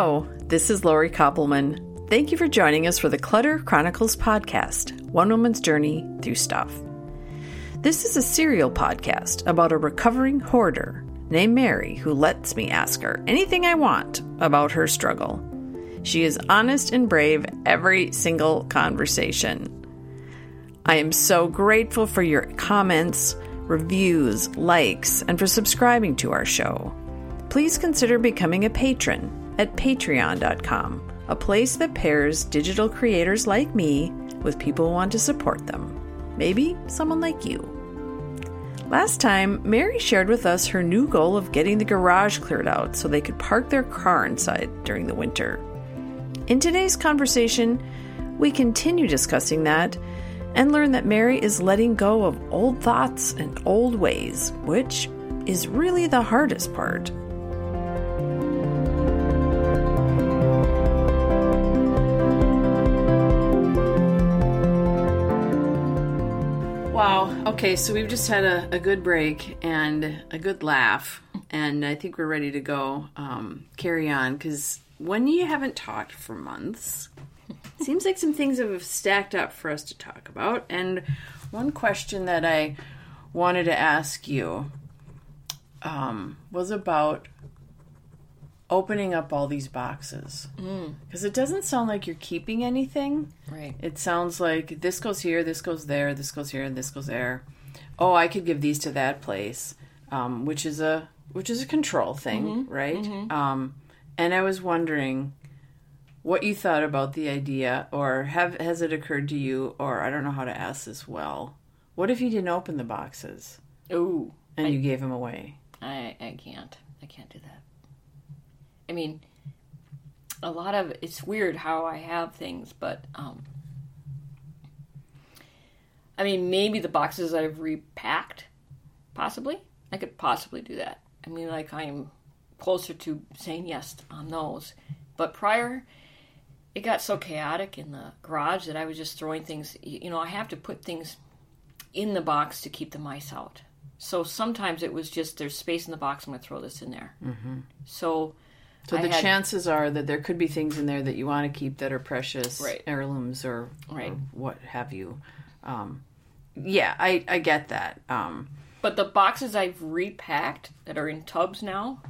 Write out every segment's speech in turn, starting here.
Hello, this is Lori Koppelman. Thank you for joining us for the Clutter Chronicles podcast, One Woman's Journey Through Stuff. This is a serial podcast about a recovering hoarder named Mary who lets me ask her anything I want about her struggle. She is honest and brave every single conversation. I am so grateful for your comments, reviews, likes, and for subscribing to our show. Please consider becoming a patron at patreon.com, a place that pairs digital creators like me with people who want to support them. Maybe someone like you. Last time, Mary shared with us her new goal of getting the garage cleared out so they could park their car inside during the winter. In today's conversation, we continue discussing that and learn that Mary is letting go of old thoughts and old ways, which is really the hardest part. Wow. Okay, so we've just had a, a, good break and a good laugh, and I think we're ready to go um, carry on because when you haven't talked for months, seems like some things have stacked up for us to talk about. And one question that I wanted to ask you um, was about opening up all these boxes because mm. it doesn't sound like you're keeping anything. Right. It sounds like this goes here, this goes there, this goes here, and this goes there. Oh, I could give these to that place, um, which is a which is a control thing, mm-hmm. right? Mm-hmm. Um, and I was wondering what you thought about the idea, or have has it occurred to you, or I don't know how to ask this well. What if you didn't open the boxes? Ooh, and I, you gave them away. I I can't. I can't do that. I mean, a lot of it's weird how I have things, but um, I mean, maybe the boxes I've repacked, possibly. I could possibly do that. I mean, like I'm closer to saying yes on those. But prior, it got so chaotic in the garage that I was just throwing things. You know, I have to put things in the box to keep the mice out. So sometimes it was just there's space in the box. I'm going to throw this in there. Mm-hmm. So. So I the had, chances are that there could be things in there that you want to keep that are precious right. heirlooms or, right. or what have you. Um, yeah, I, I get that. Um, but the boxes I've repacked that are in tubs now,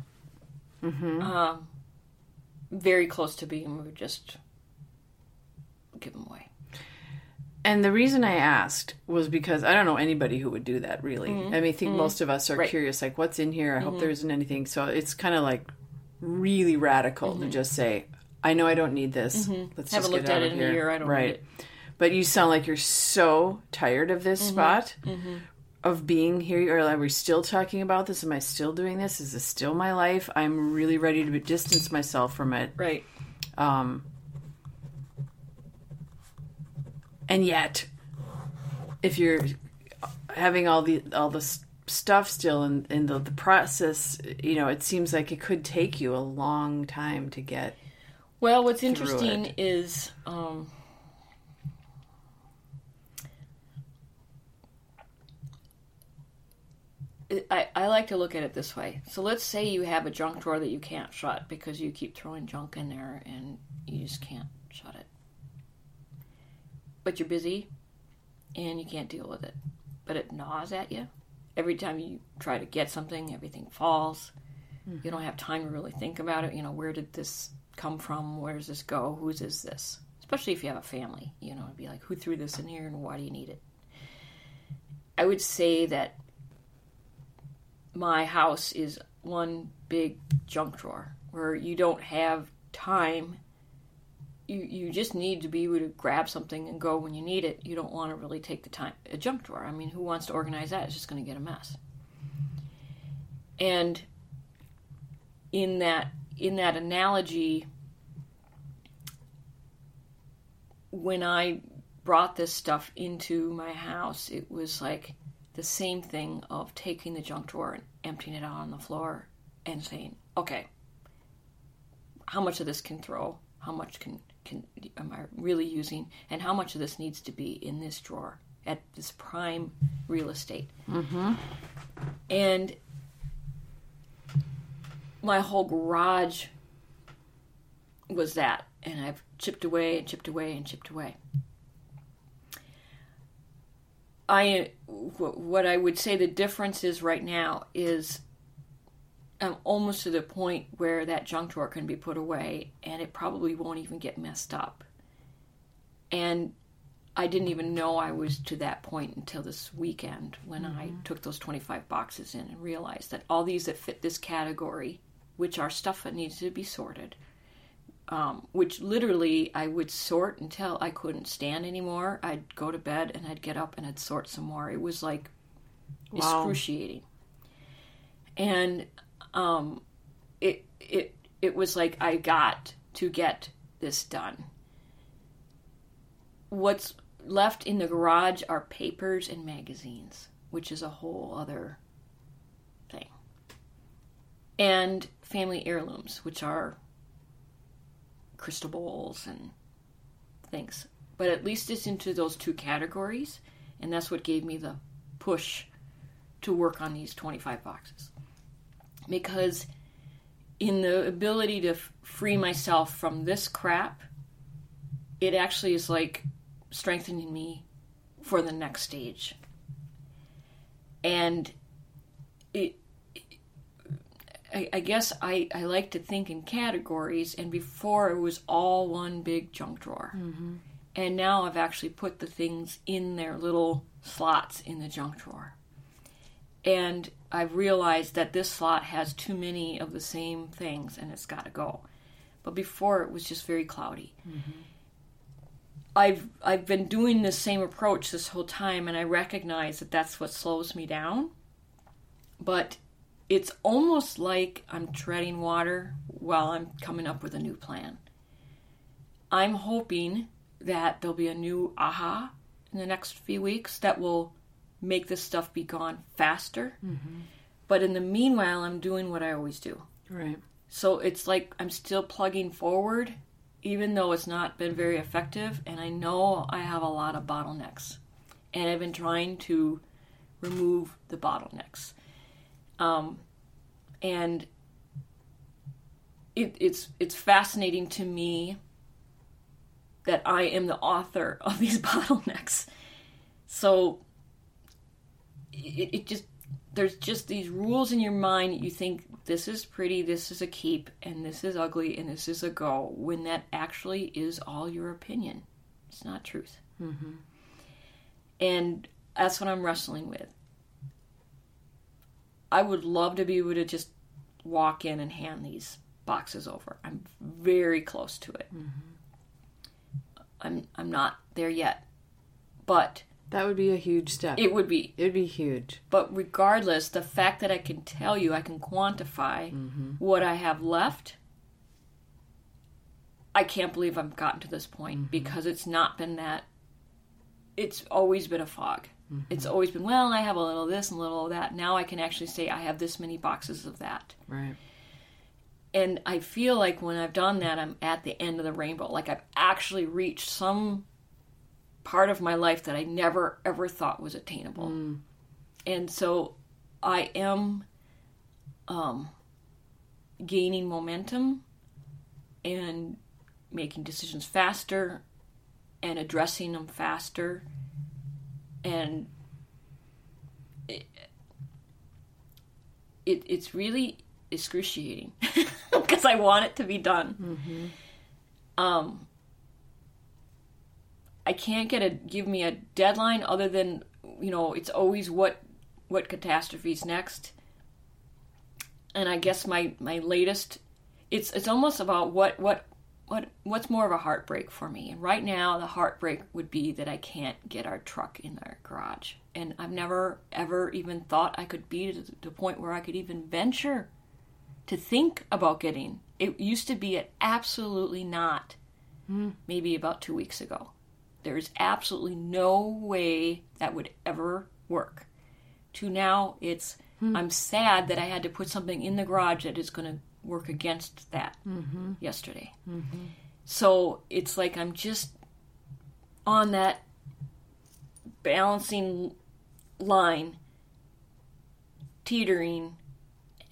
mm-hmm. um, very close to being we just give them away. And the reason I asked was because I don't know anybody who would do that really. Mm-hmm. I mean, I think mm-hmm. most of us are right. curious, like, what's in here? I mm-hmm. hope there isn't anything. So it's kind of like really radical to mm-hmm. just say, I know I don't need this. Mm-hmm. Let's haven't looked at it in here. a year. I don't right. But you sound like you're so tired of this mm-hmm. spot, of being here. Or are we still talking about this? Am I still doing this? Is this still my life? I'm really ready to distance myself from it. Right. Um, and yet if you're having all the all the stuff still in, in the, the process you know it seems like it could take you a long time to get well what's interesting it. is um, I, I like to look at it this way. So let's say you have a junk drawer that you can't shut because you keep throwing junk in there and you just can't shut it but you're busy and you can't deal with it. But it gnaws at you. Every time you try to get something, everything falls. Mm-hmm. You don't have time to really think about it. You know, where did this come from? Where does this go? Whose is this? Especially if you have a family, you know, it'd be like, who threw this in here and why do you need it? I would say that my house is one big junk drawer where you don't have time you, you just need to be able to grab something and go when you need it. You don't want to really take the time. A junk drawer, I mean, who wants to organize that? It's just going to get a mess. And in that in that analogy, when I brought this stuff into my house, it was like the same thing of taking the junk drawer and emptying it out on the floor and saying, okay, how much of this can throw? How much can can am I really using, and how much of this needs to be in this drawer at this prime real estate. Mm-hmm. And my whole garage was that, and I've chipped away and chipped away and chipped away. I what I would say the difference is right now is I'm almost to the point where that junk drawer can be put away and it probably won't even get messed up. And I didn't even know I was to that point until this weekend when mm-hmm. I took those 25 boxes in and realized that all these that fit this category, which are stuff that needs to be sorted, um, which literally I would sort until I couldn't stand anymore. I'd go to bed and I'd get up and I'd sort some more. It was like wow. excruciating. And um, it it it was like I got to get this done. What's left in the garage are papers and magazines, which is a whole other thing. And family heirlooms, which are crystal bowls and things. But at least it's into those two categories, and that's what gave me the push to work on these 25 boxes. Because in the ability to f- free myself from this crap, it actually is like strengthening me for the next stage. And it, I, I, guess I, I like to think in categories, and before it was all one big junk drawer. Mm-hmm. And now I've actually put the things in their little slots in the junk drawer. And I've realized that this slot has too many of the same things and it's got to go. But before it was just very cloudy. Mm-hmm. I've I've been doing the same approach this whole time, and I recognize that that's what slows me down. But it's almost like I'm treading water while I'm coming up with a new plan. I'm hoping that there'll be a new aha in the next few weeks that will make this stuff be gone faster. Mm-hmm. But in the meanwhile, I'm doing what I always do. Right. So it's like I'm still plugging forward even though it's not been very effective, and I know I have a lot of bottlenecks, and I've been trying to remove the bottlenecks. Um, and it, it's it's fascinating to me that I am the author of these bottlenecks. So it, it just there's just these rules in your mind you think this is pretty, this is a keep, and this is ugly, and this is a go, when that actually is all your opinion. It's not truth. Mm-hmm. And that's what I'm wrestling with. I would love to be able to just walk in and hand these boxes over. I'm very close to it. Mm-hmm. I'm I'm not there yet, but that would be a huge step. It would be. It would be huge. But regardless, the fact that I can tell you, I can quantify mm-hmm. what I have left, I can't believe I've gotten to this point mm-hmm. because it's not been that. It's always been a fog. Mm-hmm. It's always been, well, I have a little of this and a little of that. Now I can actually say I have this many boxes of that. Right. And I feel like when I've done that, I'm at the end of the rainbow. Like I've actually reached some part of my life that I never ever thought was attainable. Mm. And so I am um, gaining momentum and making decisions faster and addressing them faster and it, it it's really excruciating because I want it to be done. Mm-hmm. Um, I can't get a give me a deadline other than you know it's always what what catastrophes next. And I guess my my latest it's it's almost about what what what what's more of a heartbreak for me. And right now the heartbreak would be that I can't get our truck in our garage. And I've never ever even thought I could be to the point where I could even venture to think about getting. It used to be at absolutely not. Mm. Maybe about 2 weeks ago. There's absolutely no way that would ever work. To now, it's hmm. I'm sad that I had to put something in the garage that is going to work against that mm-hmm. yesterday. Mm-hmm. So it's like I'm just on that balancing line, teetering,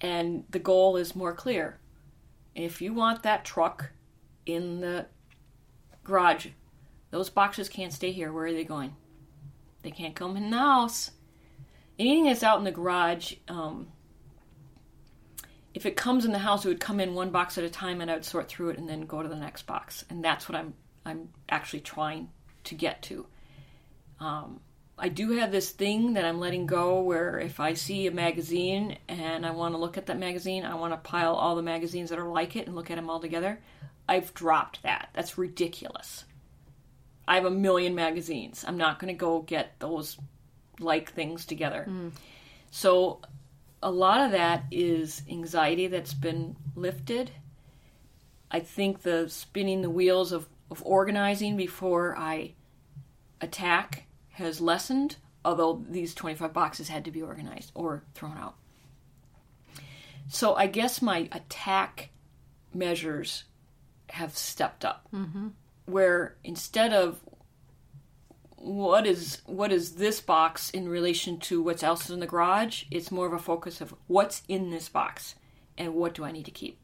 and the goal is more clear. If you want that truck in the garage. Those boxes can't stay here. Where are they going? They can't come in the house. Anything that's out in the garage, um, if it comes in the house, it would come in one box at a time, and I would sort through it and then go to the next box. And that's what I'm I'm actually trying to get to. Um, I do have this thing that I'm letting go where if I see a magazine and I want to look at that magazine, I want to pile all the magazines that are like it and look at them all together. I've dropped that. That's ridiculous. I have a million magazines. I'm not going to go get those like things together. Mm. So a lot of that is anxiety that's been lifted. I think the spinning the wheels of, of organizing before I attack has lessened, although these 25 boxes had to be organized or thrown out. So I guess my attack measures have stepped up. Mm-hmm. Where instead of what is what is this box in relation to what's else in the garage, it's more of a focus of what's in this box and what do I need to keep.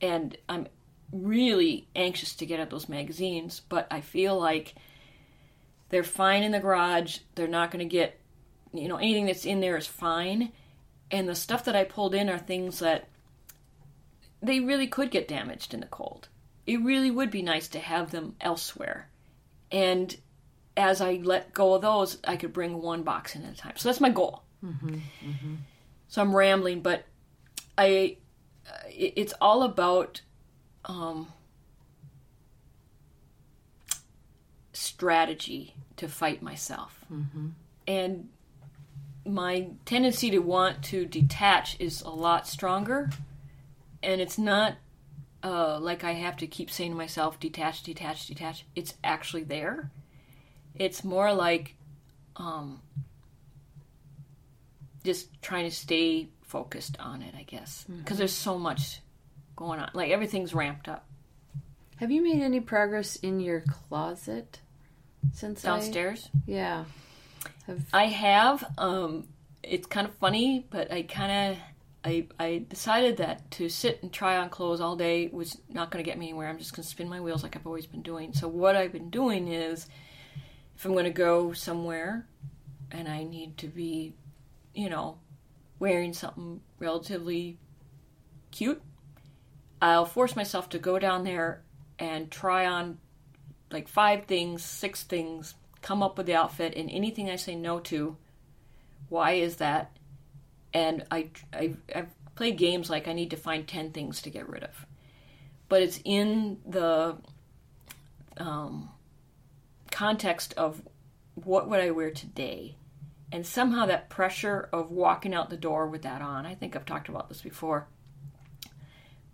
And I'm really anxious to get at those magazines, but I feel like they're fine in the garage. They're not going to get, you know, anything that's in there is fine. And the stuff that I pulled in are things that they really could get damaged in the cold. It really would be nice to have them elsewhere. And as I let go of those, I could bring one box in at a time. So that's my goal. Mm-hmm, mm-hmm. So I'm rambling, but I, it's all about um, strategy to fight myself. Mm-hmm. And my tendency to want to detach is a lot stronger. And it's not uh, like I have to keep saying to myself, detach, detach, detach. It's actually there. It's more like um, just trying to stay focused on it, I guess. Because mm-hmm. there's so much going on. Like everything's ramped up. Have you made any progress in your closet? since downstairs. I, yeah, have... I have. Um, it's kind of funny, but I kind of I I decided that to sit and try on clothes all day was not going to get me anywhere. I'm just going to spin my wheels like I've always been doing. So what I've been doing is, if I'm going to go somewhere, and I need to be, you know, wearing something relatively cute, I'll force myself to go down there and try on like five things, six things, come up with the outfit, and anything I say no to, why is that? And I, I, I play games like I need to find 10 things to get rid of. But it's in the um, context of what would I wear today? And somehow that pressure of walking out the door with that on, I think I've talked about this before,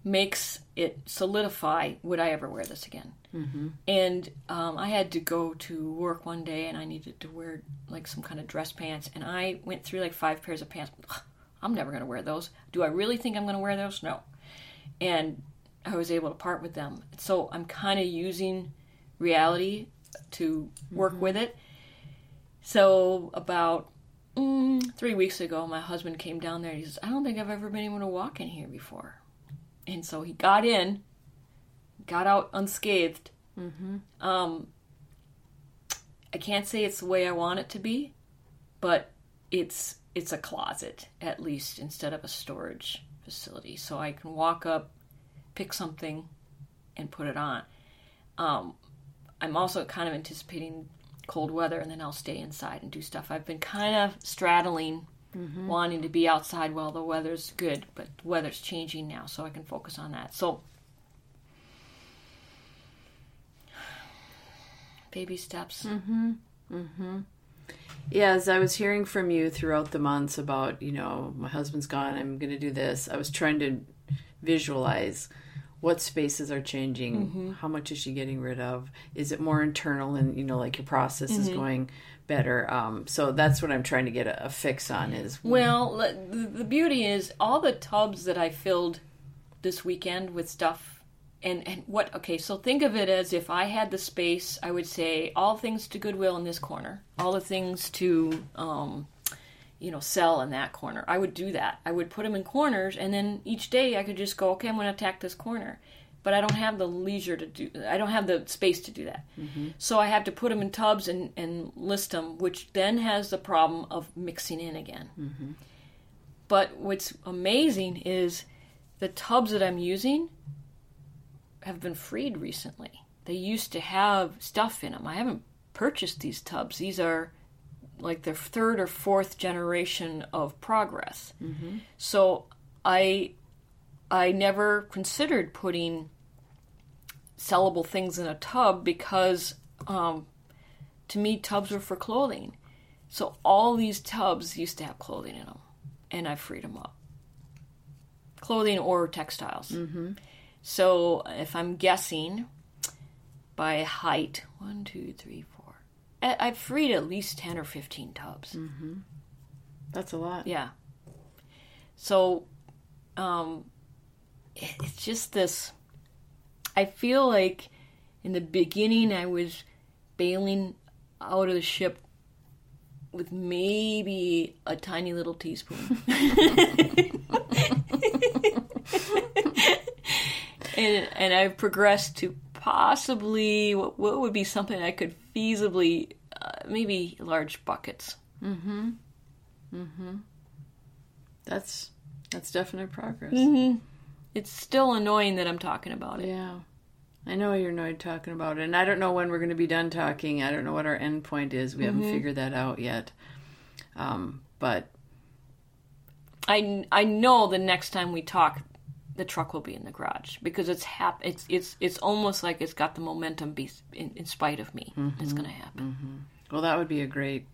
makes it solidify would I ever wear this again? Mm-hmm. And um, I had to go to work one day and I needed to wear like some kind of dress pants. And I went through like five pairs of pants. I'm never going to wear those. Do I really think I'm going to wear those? No. And I was able to part with them. So I'm kind of using reality to work mm-hmm. with it. So about mm, three weeks ago, my husband came down there and he says, I don't think I've ever been able to walk in here before. And so he got in got out unscathed. Mm-hmm. Um, I can't say it's the way I want it to be, but it's it's a closet at least instead of a storage facility, so I can walk up, pick something, and put it on. Um, I'm also kind of anticipating cold weather, and then I'll stay inside and do stuff. I've been kind of straddling. Mm-hmm. Wanting to be outside while the weather's good, but the weather's changing now, so I can focus on that. So baby steps. Mm-hmm. Mm-hmm. Yeah, as I was hearing from you throughout the months about, you know, my husband's gone, I'm going to do this, I was trying to visualize what spaces are changing, mm-hmm. how much is she getting rid of? Is it more internal and, you know, like your process is mm-hmm. going better? Um, so that's what I'm trying to get a, a fix on is. Well, the, the beauty is all the tubs that I filled this weekend with stuff and and what okay so think of it as if i had the space i would say all things to goodwill in this corner all the things to um, you know sell in that corner i would do that i would put them in corners and then each day i could just go okay i'm going to attack this corner but I don't have the leisure to do. I don't have the space to do that. Mm-hmm. So I have to put them in tubs and and list them, which then has the problem of mixing in again. Mm-hmm. But what's amazing is the tubs that I'm using have been freed recently. They used to have stuff in them. I haven't purchased these tubs. These are like their third or fourth generation of progress. Mm-hmm. So I I never considered putting sellable things in a tub because um, to me tubs were for clothing. So all these tubs used to have clothing in them, and I freed them up. Clothing or textiles. Mm-hmm. So if I'm guessing by height, one, two, three, four, I- I've freed at least ten or fifteen tubs. That's a lot. Yeah. So, um, it's just this. I feel like in the beginning I was bailing out of the ship with maybe a tiny little teaspoon. and and I've progressed to possibly what, what would be something I could feasibly uh, maybe large buckets. Mhm. Mhm. That's that's definite progress. Mm-hmm. It's still annoying that I'm talking about it. Yeah. I know you're annoyed talking about it, and I don't know when we're going to be done talking. I don't know what our end point is. We haven't mm-hmm. figured that out yet. Um, but I, I know the next time we talk, the truck will be in the garage because it's hap- It's it's it's almost like it's got the momentum be in, in spite of me. It's mm-hmm. going to happen. Mm-hmm. well, that would be a great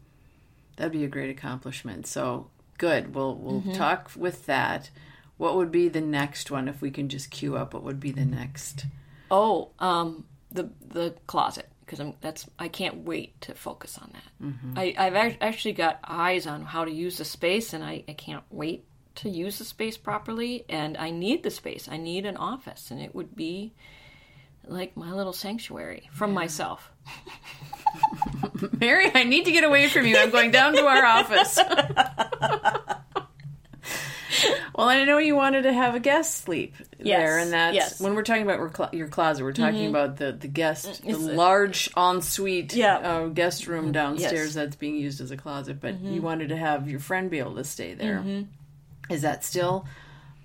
that'd be a great accomplishment. So good. We'll we'll talk with that. What would be the next one if we can just queue up? What would be the next? Oh, um, the the closet because I'm that's I can't wait to focus on that. I I've actually got eyes on how to use the space, and I I can't wait to use the space properly. And I need the space. I need an office, and it would be like my little sanctuary from myself. Mary, I need to get away from you. I'm going down to our office. well, I know you wanted to have a guest sleep there, and that's yes. when we're talking about recl- your closet. We're talking about the the guest, the It's a- large ensuite Yeah. uh, guest room downstairs Yes. that's being used as a closet. But you wanted to have your friend be able to stay there. Is that still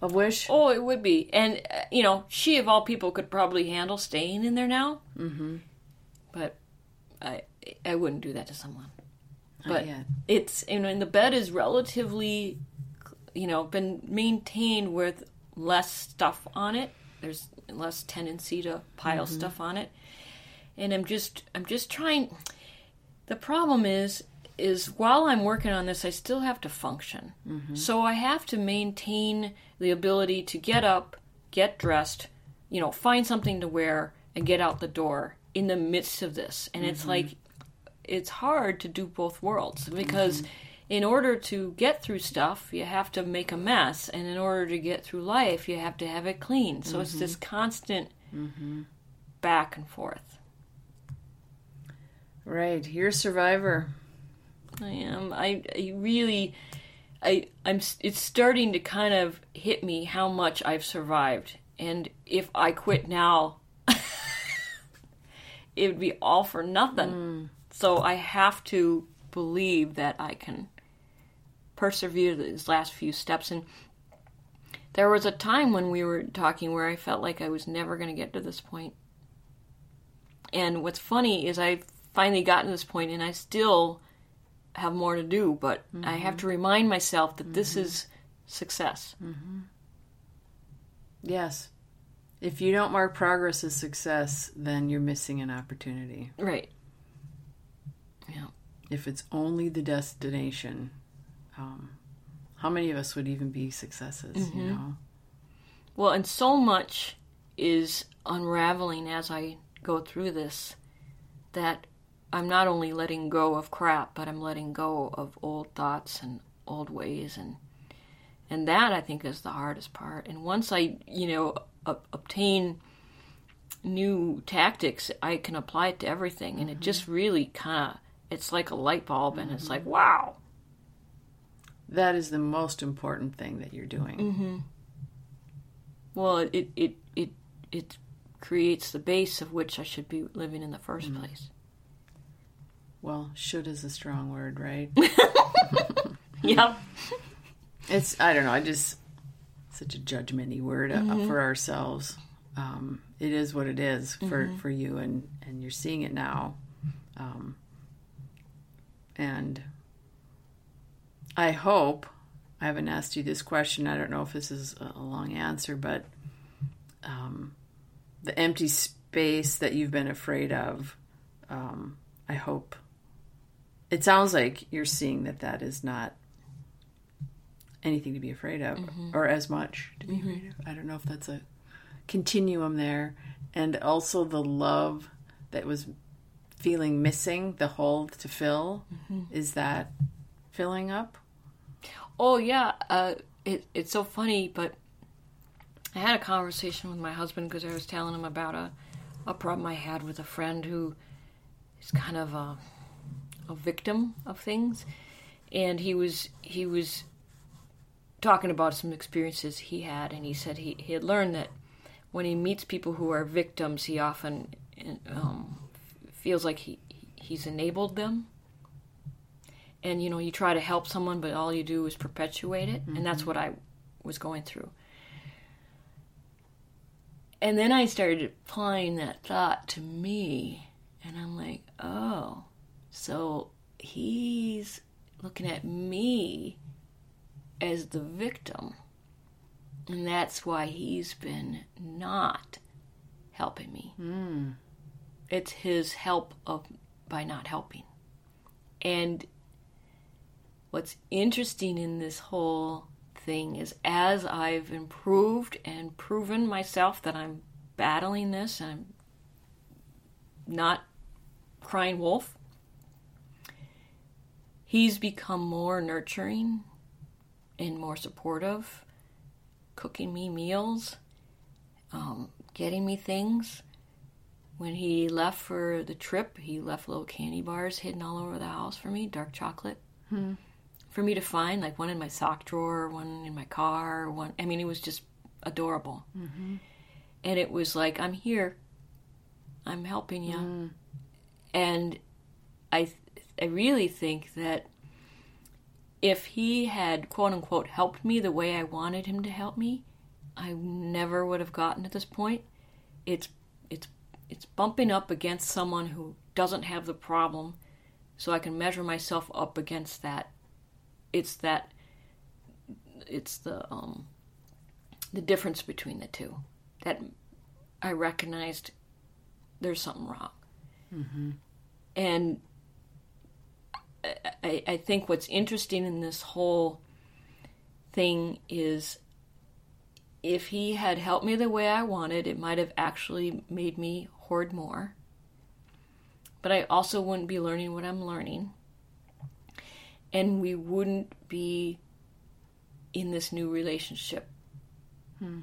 a wish? Oh, it would be, and uh, you know, she of all people could probably handle staying in there now. Mm-hmm. But I I wouldn't do that to someone. Not But yet. it's you know, and the bed is relatively, you know, been maintained with less stuff on it. There's less tendency to pile mm-hmm. stuff on it, and I'm just I'm just trying. The problem is is while I'm working on this, I still have to function. Mm-hmm. So I have to maintain the ability to get up, get dressed, you know, find something to wear, and get out the door in the midst of this. And it's mm-hmm. like it's hard to do both worlds because in order to get through stuff, you have to make a mess, and in order to get through life, you have to have it clean. So it's mm-hmm. this constant mm-hmm. back and forth. Right, you're a survivor. I am. I, I really, I, I'm. It's starting to kind of hit me how much I've survived, and if I quit now, it would be all for nothing. Mm. So I have to believe that I can persevere these last few steps. And there was a time when we were talking where I felt like I was never going to get to this point. And what's funny is I've finally gotten to this point, and I still have more to do, but I have to remind myself that this is success. Mm-hmm. Yes. If you don't mark progress as success, then you're missing an opportunity. Right. Yeah. If it's only the destination, um, how many of us would even be successes? You mm-hmm. know, Well, and so much is unraveling as I go through this that I'm not only letting go of crap, but I'm letting go of old thoughts and old ways and and that I think is the hardest part. And once I, you know, o- obtain new tactics, I can apply it to everything and it mm-hmm. just really kind of it's like a light bulb and it's like, mm-hmm. wow. That is the most important thing that you're doing. Well, it it it it creates the base of which I should be living in the 1st place. Well, should is a strong word, right? Yep. it's I don't know. I just such a judgmenty word uh, for ourselves. Um, it is what it is for for you, and and you're seeing it now. Um, and I hope I haven't asked you this question. I don't know if this is a long answer, but um, the empty space that you've been afraid of, um, I hope. It sounds like you're seeing that that is not anything to be afraid of, or as much to be afraid of. I don't know if that's a continuum there, and also the love that was feeling missing, the hole to fill, is that filling up? Oh yeah, uh, it, it's so funny, but I had a conversation with my husband because I was telling him about a, a problem I had with a friend who is kind of a, a victim of things, and he was he was talking about some experiences he had, and he said he, he had learned that when he meets people who are victims, he often um, feels like he he's enabled them and you know you try to help someone but all you do is perpetuate it and that's mm-hmm. what i was going through. And then i started applying that thought to me and i'm like oh so he's looking at me as the victim and that's why he's been not helping me. Hmm. It's his help of by not helping. And what's interesting in this whole thing is as I've improved and proven myself that I'm battling this and I'm not crying wolf, he's become more nurturing and more supportive, cooking me meals, um, getting me things. When he left for the trip, he left little candy bars hidden all over the house for me, dark chocolate for me to find, like one in my sock drawer, one in my car, one. I mean, it was just adorable. Mm-hmm. And it was like, I'm here. I'm helping you. Mm-hmm. And I, I really think that if he had quote unquote helped me the way I wanted him to help me, I never would have gotten to this point. It's, it's, it's bumping up against someone who doesn't have the problem, so I can measure myself up against that it's that it's the um the difference between the two. That I recognized there's something wrong, and I, I think what's interesting in this whole thing is if he had helped me the way I wanted, it might have actually made me hoard more. But I also wouldn't be learning what I'm learning and we wouldn't be in this new relationship. Hmm.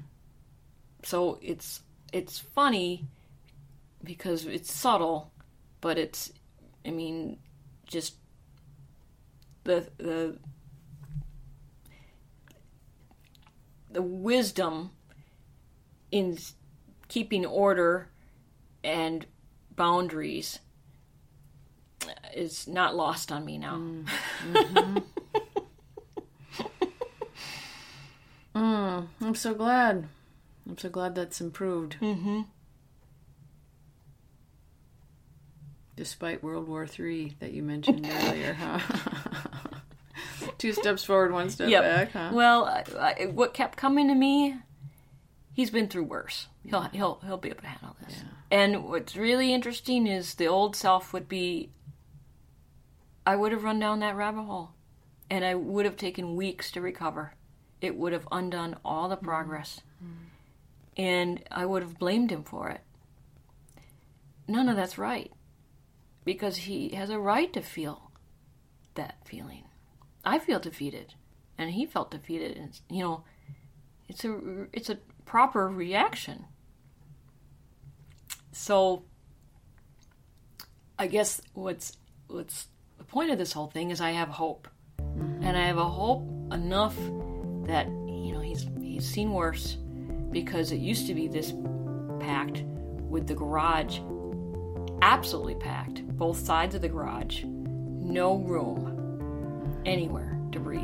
So it's it's funny because it's subtle, but it's I mean just the the the wisdom in keeping order and boundaries is not lost on me now. I'm so glad. I'm so glad that's improved. Mm-hmm. Despite World War III that you mentioned earlier, huh? Two steps forward, one step Yep. back, huh? Well, I, I, what kept coming to me, he's been through worse. He'll he'll he'll be able to handle this. And what's really interesting is the old self would be. I would have run down that rabbit hole, and I would have taken weeks to recover. It would have undone all the mm-hmm. progress, mm-hmm. and I would have blamed him for it. None of that's right, because he has a right to feel that feeling. I feel defeated, and he felt defeated, and it's, you know, it's a it's a proper reaction. So, I guess what's what's point of this whole thing is I have hope, mm-hmm. and I have a hope enough that you know he's he's seen worse because it used to be this packed with the garage absolutely packed, both sides of the garage, no room anywhere to breathe.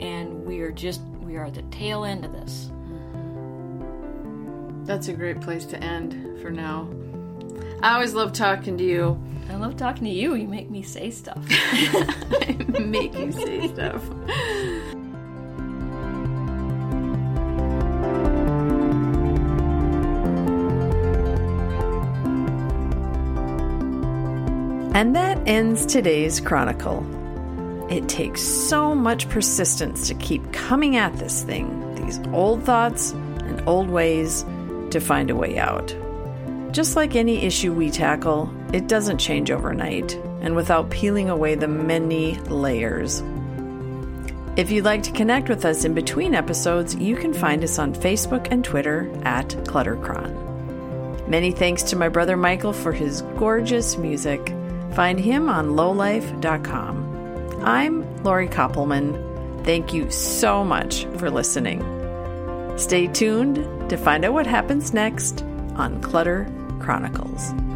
And we are just, we are at the tail end of this. Mm-hmm. That's a great place to end for now. I always love talking to you. I love talking to you. You make me say stuff. I make you say stuff. And that ends today's chronicle. It takes so much persistence to keep coming at this thing, these old thoughts and old ways, to find a way out. Just like any issue we tackle, it doesn't change overnight and without peeling away the many layers. If you'd like to connect with us in between episodes, you can find us on Facebook and Twitter at Cluttercron. Many thanks to my brother Michael for his gorgeous music. Find him on lowlife.com. I'm Lori Koppelman. Thank you so much for listening. Stay tuned to find out what happens next on Clutter Chronicles.